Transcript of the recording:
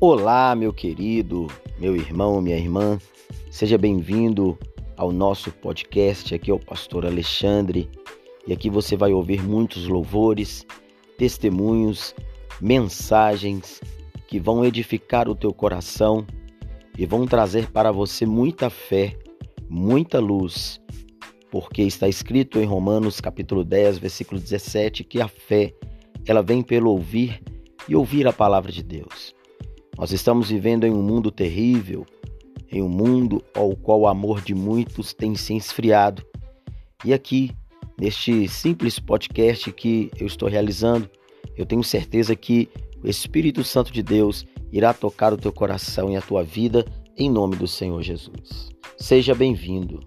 Olá, meu querido, meu irmão, minha irmã, seja bem-vindo ao nosso podcast. Aqui é o pastor Alexandre e aqui você vai ouvir muitos louvores, testemunhos, mensagens que vão edificar o teu coração e vão trazer para você muita fé, muita luz, porque está escrito em Romanos capítulo 10, versículo 17 que a fé ela vem pelo ouvir e ouvir a palavra de Deus. Nós estamos vivendo em um mundo terrível, em um mundo ao qual o amor de muitos tem se esfriado. E aqui, neste simples podcast que eu estou realizando, eu tenho certeza que o Espírito Santo de Deus irá tocar o teu coração e a tua vida em nome do Senhor Jesus. Seja bem-vindo.